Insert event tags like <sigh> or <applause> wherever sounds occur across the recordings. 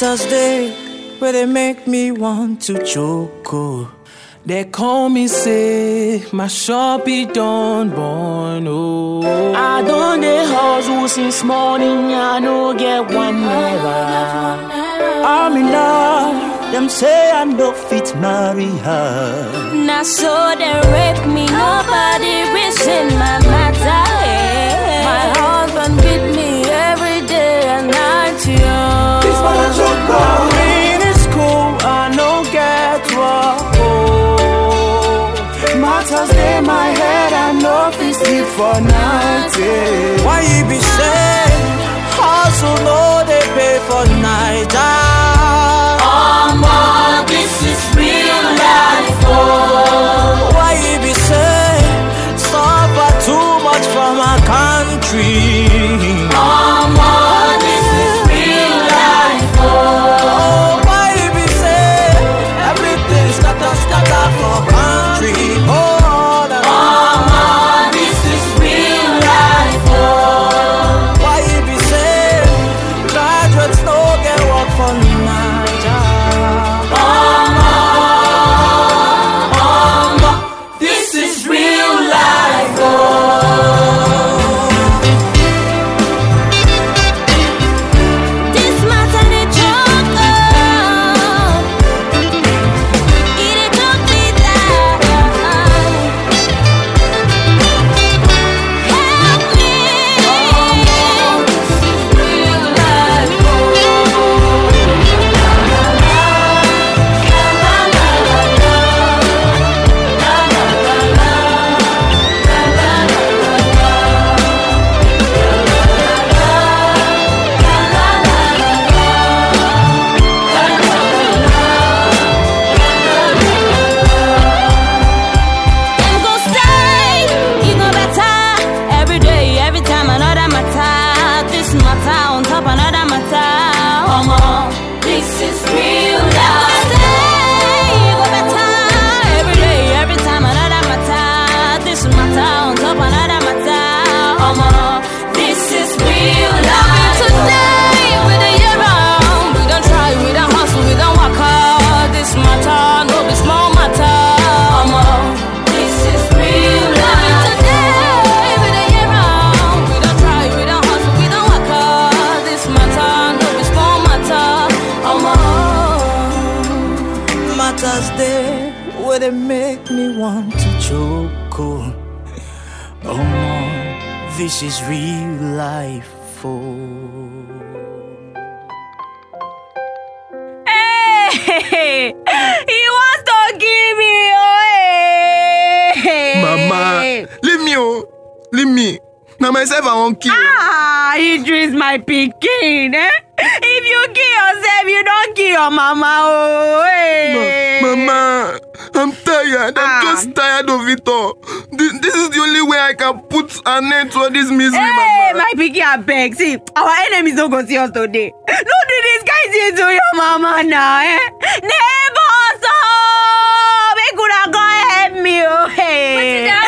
Matters day where they make me want to choke. oh. They call me say my shop be done born. Oh, I done the hustle since morning. I no get one never. I'm in love. Them say I no fit marry her. Now so they rape me, nobody reason my matter. eh. My school, I no get. Oh, matters in my head. I no fit sleep for night. Why you be no they pay for night? Ah. Mama, this is real life. Oh. I kill. Ah, Idris, my pikin. Eh? If you kill yourself, you don't kill your mama. Oh, hey. Ma- Mama, I'm tired. I'm Ah. just tired of it all. This, this is the only way I can put an end to all this misery, Hey, Mama. my pikin, abeg. See, our enemies don't go see us today. No do this kind thing to your mama now, eh? Neighbors, oh, make una come help me, oh, hey. Dey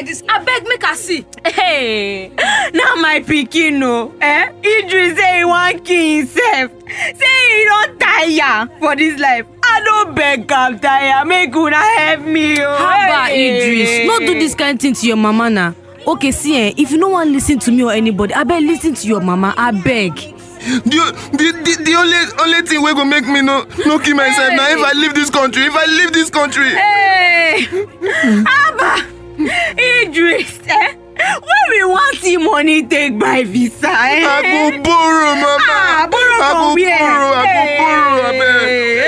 like this. Abeg make I see. Hey, now my pikin o, eh? Idris say he wan kill himself. Say he don tire for this life. I no beg am tire, make una help me o. Haba Hey. Idris, no do this kind thing to your mama na. Okay, see eh, if you no wan lis ten to me or anybody, abeg lis ten to your mama, abeg. The, the, the, the only only thing wey go make me no no kill myself na if I leave this country. If I leave this country. Hey, <laughs> Haba, Idris, eh? When we wan see money take buy visa, eh? I go borrow, Mama. Ah, borrow I go borrow. I go borrow. Abeg.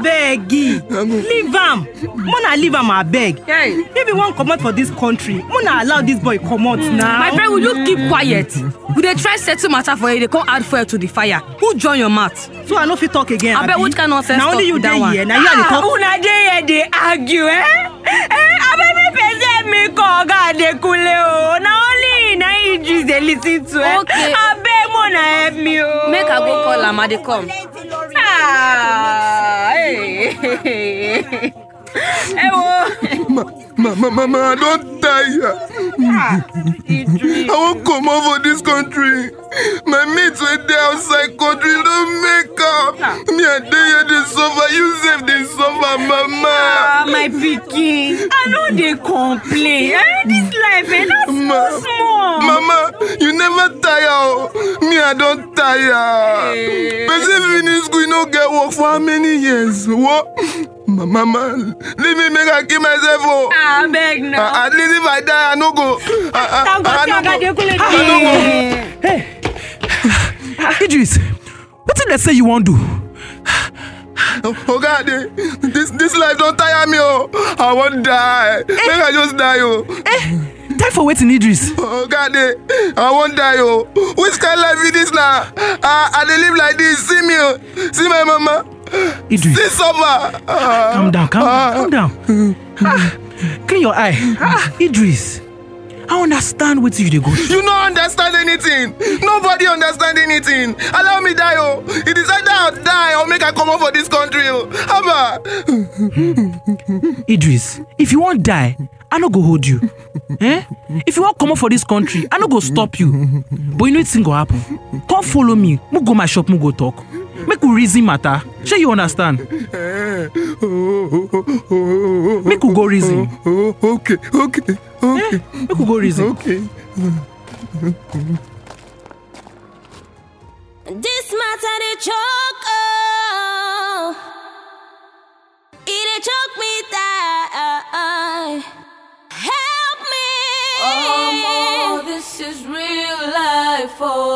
Abeg leave am muna leave am abeg if you wan comot for dis country muna allow dis boy comot now. My friend, will you keep quiet? We dey try settle matter for you, dey come add fuel to the fire. Who join your mouth? so i no fit talk again Abeg, which kind nonsense na only talk you be that dey one? here na you i dey Ah, talk. una dey here dey argue eh? eh abeg make person me call oga adekunle o na only na idris dey lis ten to eh abeg una help me o. Make I go call am, I dey come. Hey. <laughs> ẹ wo Ma, ma, ma, mama, I don tire. idris I wan comot for dis country. My mates were there outside country, don't make up. Me and they here they suffer, you save they suffer, mama. Ah, my pikin. I know they complain. Eh? This life, eh? Ma- so small. Mama, you never tire. oh. Me, I don't tire. Person finish school, no get work for how many years? What? Ma- Mama, leave me make I kill myself. Oh. I beg now. Uh, at least if I die, I no go. I, I, no go. I no go. Hey. idris wetin dem say you wan do Oh God, eh, this this life don't tire me. Oh, I won't die. Make I just die. Oh, time for wetin idris oh God, eh, I won't die. Oh, which kind life is this now? I I dey live like this. See me, oh. see my mama. Idris suffer. Ah, calm down calm ah. down calm down ah, clean your eye ah, idris i understand wetin you dey go through You no understand anything. Nobody understand anything. Allow me die, oh. It is either I die or make I come out for this country, oh. Haba. idris if you wan die i no go hold you eh if you wan comot for dis country i no go stop you but you know wetin go happen come follow me make go my shop make go talk make we reason matter shey you understand make we go reason Oh, okay, okay, okay, eh, make we go reason okay. This matter they choke oh. It dey choke me die. Help me. Oh, this is real life. Oh,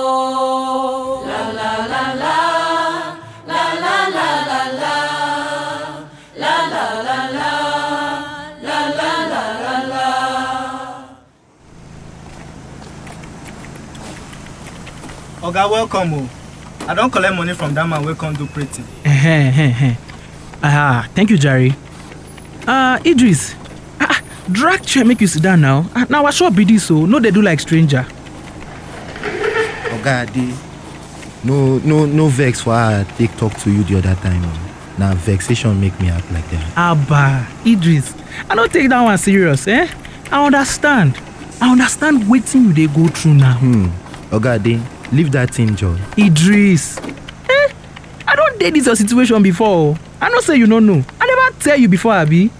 oga welcome o i don collect money from dat man wey come do pretty <laughs> ah thank you jare ah idris ah ah, drag chair make you sit down now ah na our shop be dis o no dey do like stranger oga ade no no no vex for how i take talk to you the other time na vexation make me act like that. Abba, Idris, I don't take that one serious, eh? I understand. I understand wetin you dey go through now. Hmm. oga ade leave that thing joy. Idris, eh? I don dey this your situation before. o. I know say you no know. I never tell you before, abi?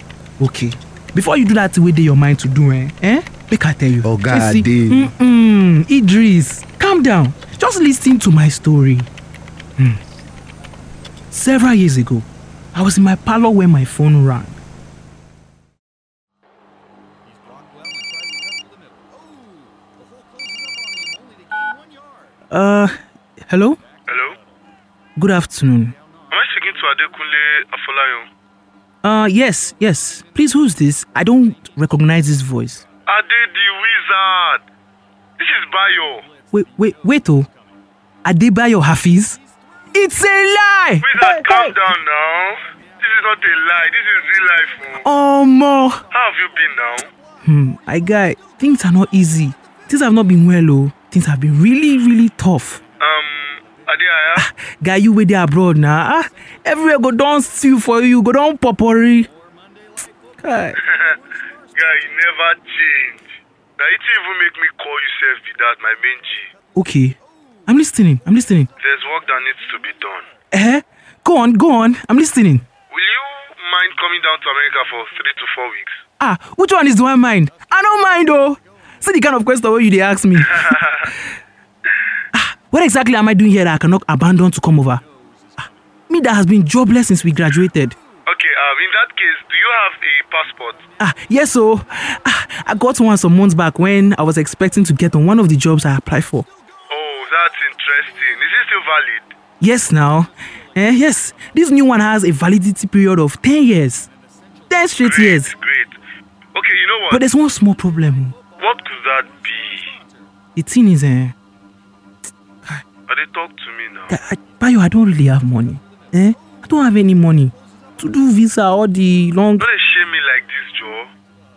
Okay. Before you do that thing wey dey your mind to do, eh? eh? Make I tell you. Oga Ade. Mm-mm, Idris, calm down. Just lis ten to my story. Hmm. Several years ago, I was in my parlour when my phone rang. Uh, hello? Hello? Good afternoon. Am I speaking to Adekunle Afolayan? Uh, yes, yes. Please, who's this? I don't recognize this voice. Ade the wizard. This is Bayo. Wait, wait, wait, oh. Adebayo Hafiz? It's a lie! Wizard, calm down now. This is not a lie. This is real life. oh. Oh, mo. How have you been now? Hmm, I guy, things are not easy. Things have not been well, oh. Things have been really, really tough. Um, Adeaya? Guy, you way there abroad now. Ah, everywhere go down steal for you, go down popori. Guy. <laughs> Guy, you never change. Now it even make me call you self be that, my G. Okay, I'm listening. I'm listening. There's work that needs to be done. Eh? Go on, go on. I'm listening. Will you mind coming down to America for three to four weeks? Ah, which one is the one mind? I don't mind oh. See the kind of question wey you they ask me. <laughs> ah, what exactly am I doing here that I cannot abandon to come over? Ah, me that has been jobless since we graduated. Okay, um, in that case, do you have a passport? Ah, yes so ah, I got one some months back when I was expecting to get on one of the jobs I applied for. Oh, that's interesting. Is it still valid? Yes now. Eh, yes, this new one has a validity period of 10 years. 10 straight Great, years. great. Okay, you know what? But there's one small problem. What could that be? The thing is, eh, Are they talk to me now? I, I, Bayo, I don't really have money. Eh? I don't have any money to do visa or the long. Don't shame me like this, Joe.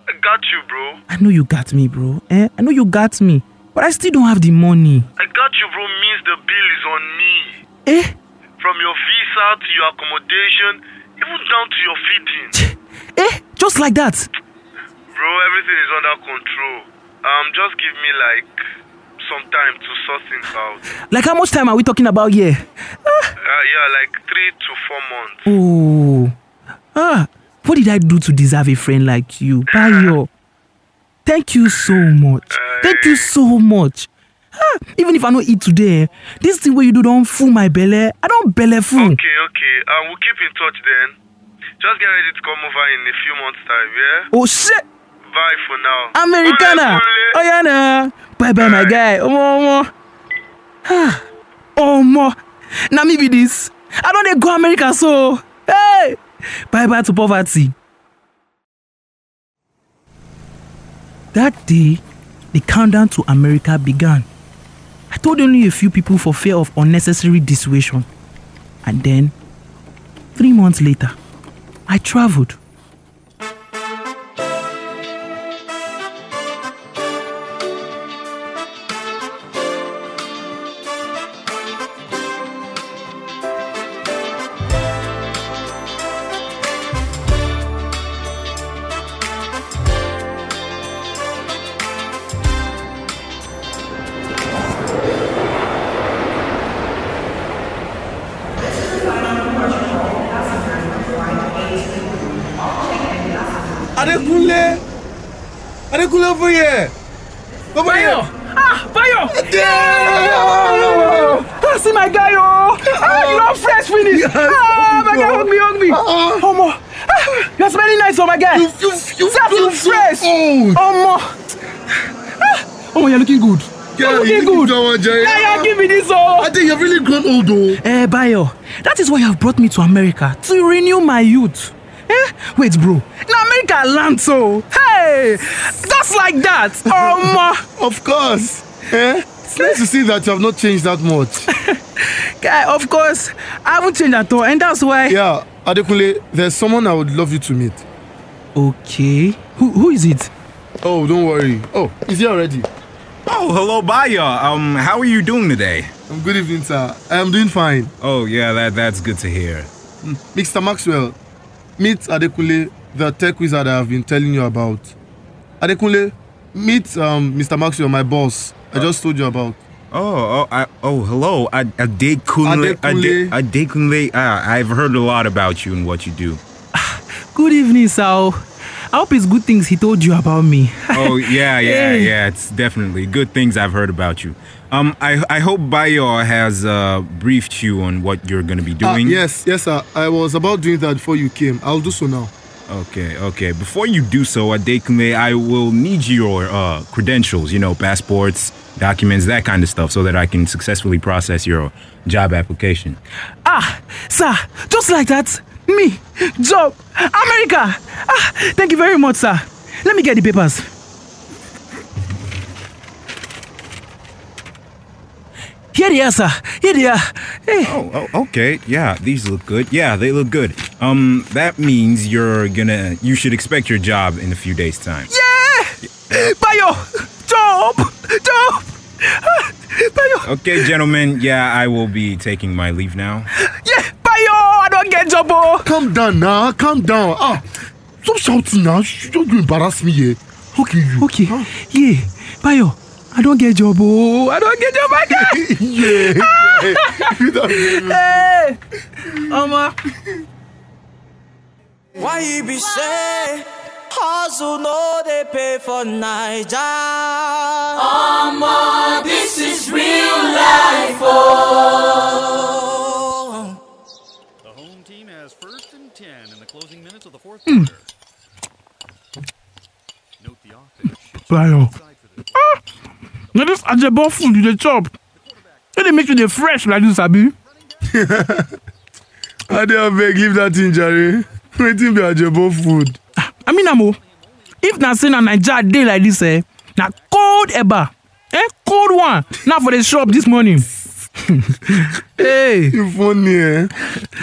I got you, bro. I know you got me, bro. Eh? I know you got me, but I still don't have the money. I got you, bro, means the bill is on me. Eh? From your visa to your accommodation, even down to your feeding. Eh? Just like that. Bro, everything is under control. Um, just give me like some time to sort things out. Like how much time are we talking about here? Uh, yeah, like three to four months. Oh. Ah, what did I do to deserve a friend like you? <laughs> Bayo. Thank you so much. Thank you so much. Ah, even if I don't eat today, this thing where you do don't fool my belly. I don't belly fool. Okay, okay. Um, we'll keep in touch then. Just get ready to come over in a few months' time, yeah? Oh shit. Bye for now. Americana. Yeah, nah. Bye bye, my guy. Omo, omo. Ah, Omo. Now me be this. I don't dey go America so. Hey. Bye bye to poverty. That day, the countdown to America began. I told only a few people for fear of unnecessary dissuasion. And then, three months later, I traveled. Looking good! Yeah, yeah, give me this, oh! I think you've really grown old, though. Eh, Bayo, that is why you have brought me to America to renew my youth. Eh? Wait, bro. Now America land so. Hey! Just like that. <laughs> Um, of course. Eh? It's nice to see that you have not changed that much. <laughs> Guy, of course. I haven't changed at all, and that's why. Yeah, Adekunle, there's someone I would love you to meet. Okay. Who, who is it? Oh, don't worry. Oh, he's here already. Oh, hello, Bayo. Um, how are you doing today? Um, good evening, sir. I am doing fine. Oh, yeah, that that's good to hear. Mm, Mr. Maxwell, meet Adekunle, the tech wizard I have been telling you about. Adekunle, meet um, Mr. Maxwell, my boss. I just told you about. Oh, oh, I, oh, hello, Ad- Adekunle. Adekunle. Ade- Adekunle. Ah, I've heard a lot about you and what you do. Good evening, Sal. I hope it's good things he told you about me. <laughs> Oh, yeah, yeah, Hey. yeah. It's definitely good things I've heard about you. Um, I I hope Bayo has uh, briefed you on what you're gonna be Ah, doing. yes, yes, sir. I was about doing that before you came. I'll do so now. Okay, okay. Before you do so, Adekunle, I will need your uh, credentials, you know, passports, documents, that kind of stuff, so that I can successfully process your job application. Ah, sir, just like that. Me, job, America. Ah, thank you very much, sir. Let me get the papers. Here they are, sir. Here they are. Hey. Oh, oh, okay. Yeah, these look good. Yeah, they look good. Um, that means you're gonna, you should expect your job in a few days' time. Yeah! Bayo! Job! Job! Ah, Bayo! Okay, gentlemen. Yeah, I will be taking my leave now. Yeah! I don't get job, oh! Calm down now. Calm down. Ah, stop shouting now. You don't embarrass me here. Okay, you. Okay. Yeah. Bayo, I don't get job, oh! I don't get job, my guy! <laughs> yeah. <laughs> hey! Oma. Why you be say hustle no they pay for Naija? Omo, this is real life, oh. Mm. the. Ah! Now this ajebo food you dey chop. Wey dey make you dey fresh like this, abi? Ade abeg leave that thing jare. Wetin be ajebo food? I mean am o. If na say na Naija dey like this, eh, na cold eba. Eh, cold one. Na for the shop this morning. <laughs> <laughs> hey. You funny, eh?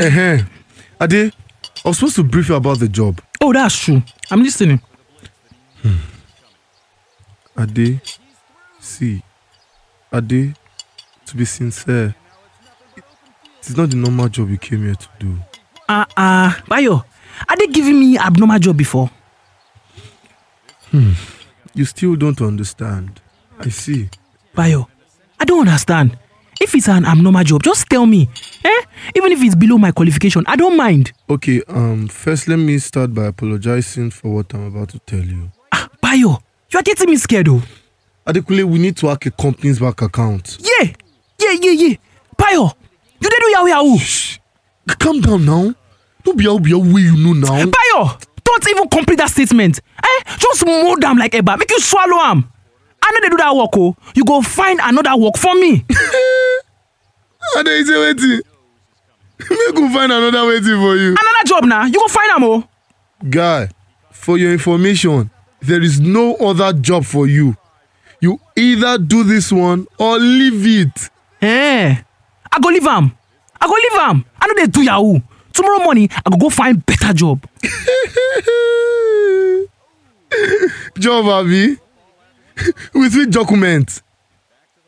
uh Ade, I was supposed to brief you about the job. Oh, that's true. I'm listening. Ade, see, Ade, to be sincere, it is not the normal job you came here to do. Ah, uh, uh, Bayo, are they giving me abnormal job before? Hmm. You still don't understand. I see. Bayo, I don't understand. If it's an abnormal job, just tell me. Eh? Even if it's below my qualification, I don't mind. Okay, um, first let me start by apologizing for what I'm about to tell you. Bayo, you are getting me scared though. Adekunle, we need to hack a company's bank account. Yeah, yeah, yeah, yeah. Bayo, you did do yahoo yahoo. Calm down now. Don't be out be out way you know now. Bayo, don't even complete that statement. Eh? Just mold them like Eba. Make you swallow them. I know they do that work, oh. You go find another work for me. <laughs> Ade, you say waiting. <laughs> Make we find another waiting for you. Another job now. You go find them, oh. Guy, for your information, there is no other job for you. You either do this one or leave it. Eh? I go leave am. I go leave am. I know they do yahoo. Tomorrow morning, I go go find better job. <laughs> Job, Abi. <laughs> With which document?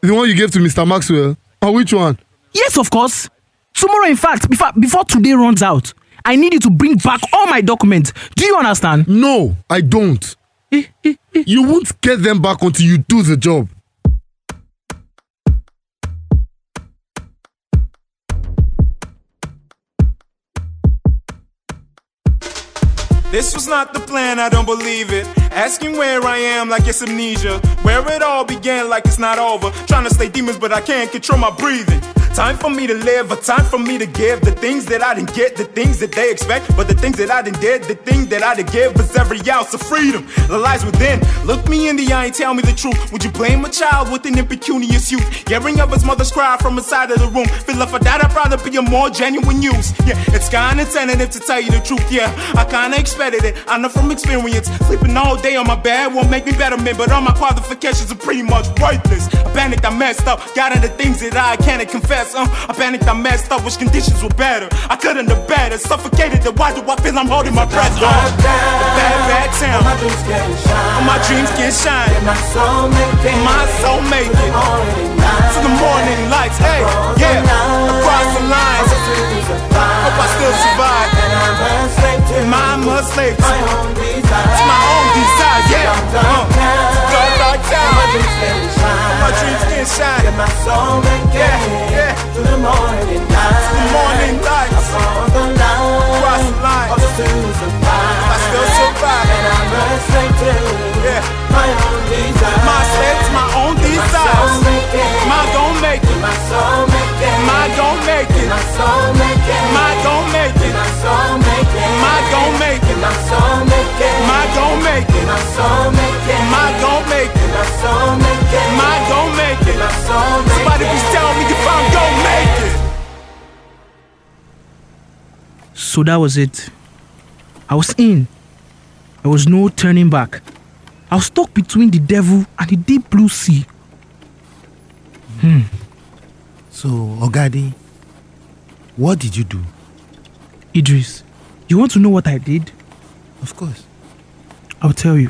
The one you gave to Mr. Maxwell? Or which one? Yes, of course. Tomorrow, in fact, before, before today runs out, I need you to bring back all my documents. Do you understand? No, I don't. Eh, eh, eh. you won't get them back until you do the job. This was not the plan, I don't believe it. Asking where I am like it's amnesia. Where it all began like it's not over. Trying to stay demons, but I can't control my breathing. Time for me to live, a time for me to give the things that I didn't get, the things that they expect, but the things that I didn't did, the thing that I didn't give is every ounce of freedom that lies within. Look me in the eye and tell me the truth. Would you blame a child with an impecunious youth? Hearing of his mother's cry from inside of the room. Feel if I died, I'd rather be a more genuine use. Yeah, it's kinda tentative to tell you the truth. Yeah, I kinda expected it. I know from experience. Sleeping all day on my bed won't make me better man, but all my qualifications are pretty much worthless. I panicked, I messed up, got into things that I can't confess. Uh, I panicked, I messed up, wish conditions were better. I couldn't have better, suffocated. Then why do I feel I'm holding my breath? Uh, the bad, bad town. My dreams can shine. My dreams can shine. My soul make it. My soul make it. To the morning lights, hey, yeah. Across the lines. Hope I still survive. And a slave to to my own desire, yeah. Uh, dark, dark time. My My soul make it. My gon' make it. My soul make it. My gon' make it. My soul make it. My gon' make it. My soul make it. My gon' make it. My soul make it. My gon' make it. My soul make it. My gon' make it. My soul make it. Somebody please tell me if I'm gon' make it. So that was it. I was in. There was no turning back. I was stuck between the devil and the deep blue sea. Hmm. So, Oga Ade, what did you do? Idris, you want to know what I did? Of course. I'll tell you.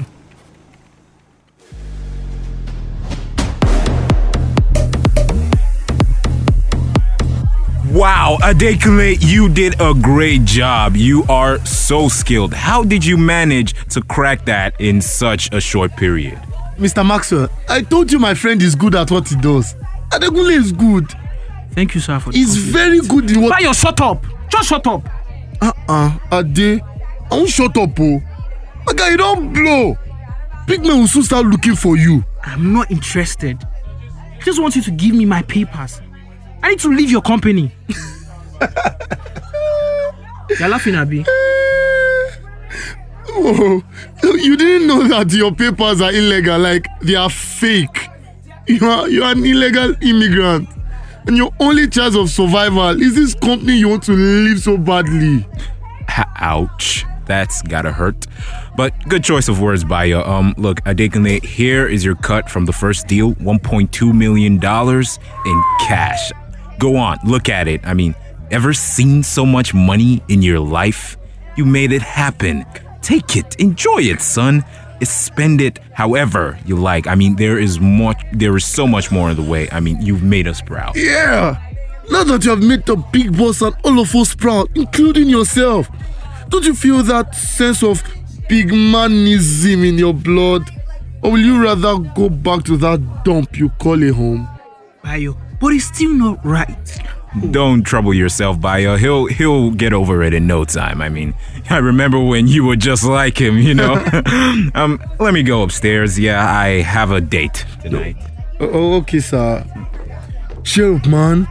Wow, Adekunle, you did a great job. You are so skilled. How did you manage to crack that in such a short period? Mr. Maxwell, I told you my friend is good at what he does. Adekunle is good. Thank you, sir, for the He's very good in what. Bayo, shut up. Just shut up. Uh-uh, Ade. I won't shut up, oh. My guy, you don't blow. Big man will soon start looking for you. I'm not interested. I just want you to give me my papers. I need to leave your company. <laughs> You're laughing, Abi. <laughs> Oh, you didn't know that your papers are illegal, like they are fake. You are you are an illegal immigrant. And your only chance of survival is this company you want to leave so badly. Ouch. That's gotta hurt. But good choice of words, Bayo. Um, look, Adekunle, here is your cut from the first deal, $1.2 million in cash. Go on, look at it. I mean, ever seen so much money in your life? You made it happen. Take it, enjoy it, son. Spend it however you like. I mean, there is much, there is so much more in the way. I mean, you've made us proud. Yeah! Now that you have made the big boss and all of us proud, including yourself, don't you feel that sense of big manism in your blood? Or will you rather go back to that dump you call a home? Ayo, but it's still not right. Don't trouble yourself, Bayo. He'll he'll get over it in no time. I mean, <laughs> I remember when you were just like him, you know. <laughs> um, let me go upstairs. Yeah, I have a date tonight. Oh, okay, sir. Cheer up, man.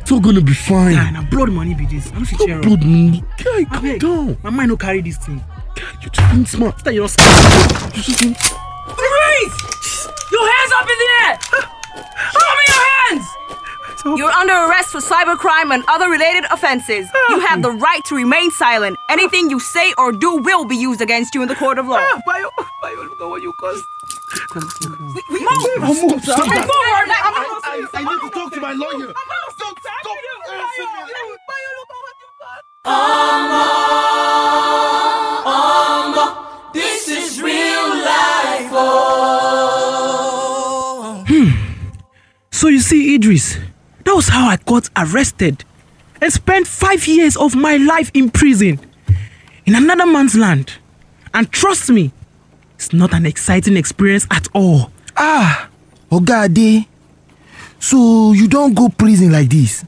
It's all gonna be fine. Nah, nah, blood money be this. I don't fit No cheer up. blood money. Guy, calm Abeg, down. My mind no carry this thing. You just being smart. After you don't You just being- Freeze! Your hands up in the air! You're under arrest for cybercrime and other related offenses. You have the right to remain silent. Anything you say or do will be used against you in the court of law. Bayo, Bayo, look at what you caused. Move! Move, sir. Hey, move, or- I, I need to talk to my lawyer. Stop, stop. This is real life. Oh. So you see, Idris, that was how I got arrested and spent five years of my life in prison in another man's land. And trust me, it's not an exciting experience at all. Ah, Oga Ade. So you don't go prison like this?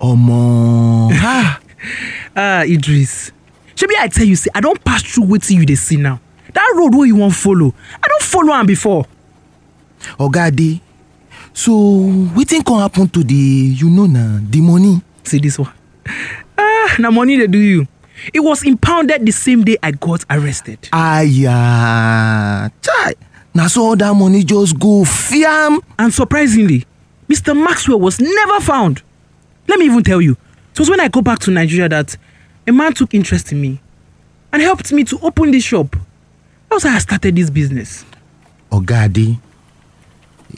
Omo. ah, <laughs> Ah, Idris. Shebi I tell you, see, I don't pass through wetin you dey see now. That road where you wan follow, I don't follow am before. Oga Ade. So wetin come happen to the you know na the money? See this one. Ah, na money dey do you. It was impounded the same day I got arrested. Aya, chai. Na so all that money just go fiam. And surprisingly, Mr. Maxwell was never found. Let me even tell you, it was when I go back to Nigeria that a man took interest in me and helped me to open this shop. That was how I started this business. Oga Ade.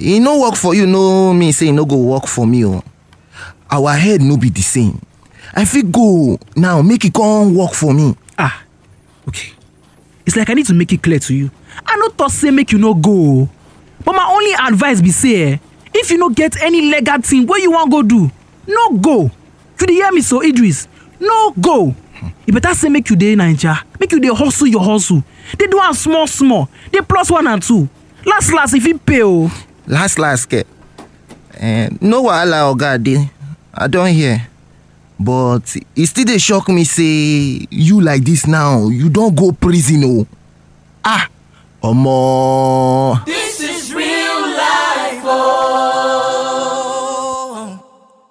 E no work for you no mean say e no go work for me o. Our head no be the same. I fit go now make e come work for me. Ah, okay. It's like I need to make it clear to you. I no talk say make you no go. o. But my only advice be say, eh, if you no get any legal thing wey you wan go do, no go. You dey hear me so Idris? No go. E better say make you dey Naija, make you dey hustle your hustle. Dey do am small small, dey plus one and two. Last last e fit pay o. Last last ke. Eh, no wahala Oga Ade. I don hear. But e still dey shock me say you like this now you don go prison o. Ah, omo. This is real life. Oh.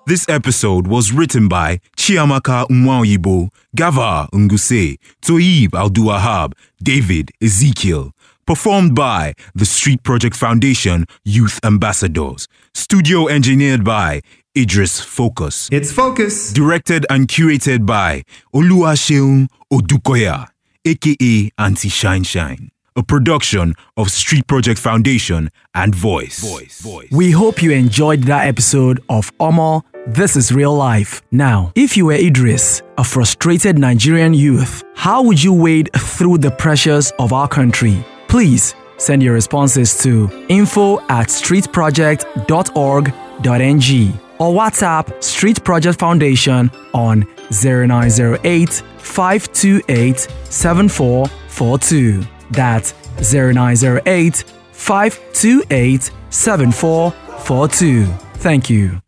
This episode was written by Chiamaka Umwaoyibo, Gava Nguse, Toyib Alduahab, David Ezekiel. Performed by the Street Project Foundation Youth Ambassadors. Studio engineered by Idris Focus. It's Focus. Directed and curated by Oluwaseun Odukoya, aka Auntie Shine Shine. A production of Street Project Foundation and Voice. Voice. Voice. We hope you enjoyed that episode of Omo This is Real Life. Now, if you were Idris, a frustrated Nigerian youth, how would you wade through the pressures of our country? Please send your responses to info at streetproject.org.ng or WhatsApp Street Project Foundation on 0908 528 7442. That's 0908 528 7442. Thank you.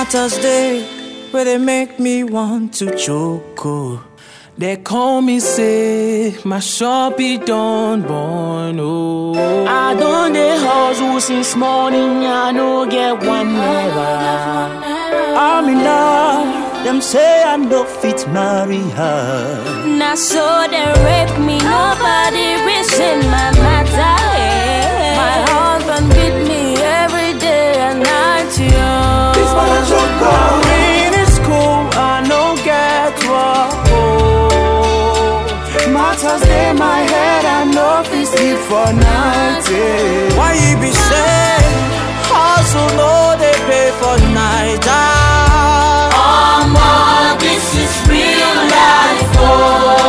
Matters Day, where they make me want to choke. oh. They call me say my shop be done born. Oh, I done the hustle since morning. I no get one never. I'm in love. Them say I no fit marry her. Now so they rape me, nobody reason my matter. In I no get work. Oh, matters dey my head. I no fit sleep for. Why you be say no dey pay for night? Ah? Omo, this is real life. Oh.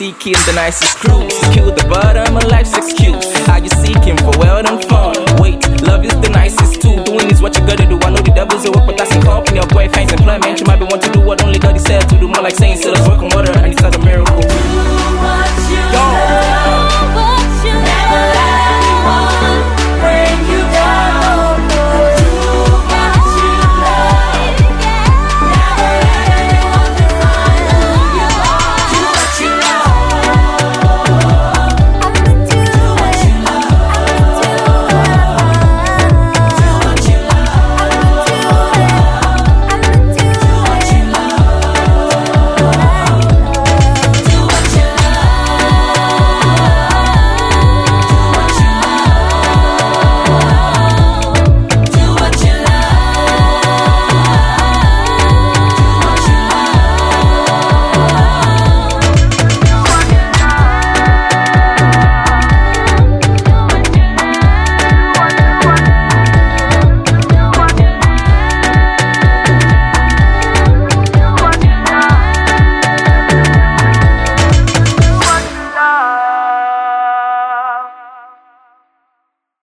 seeking the nicest crew. Secure the bottom of life's excuse. Are you seeking for wealth and fun? Wait, love is the nicest tool. Doing is what you gotta do. I know the devil's a work, but that's a company of boy finds employment. You might be want to do what only God is said to do. More like saying, so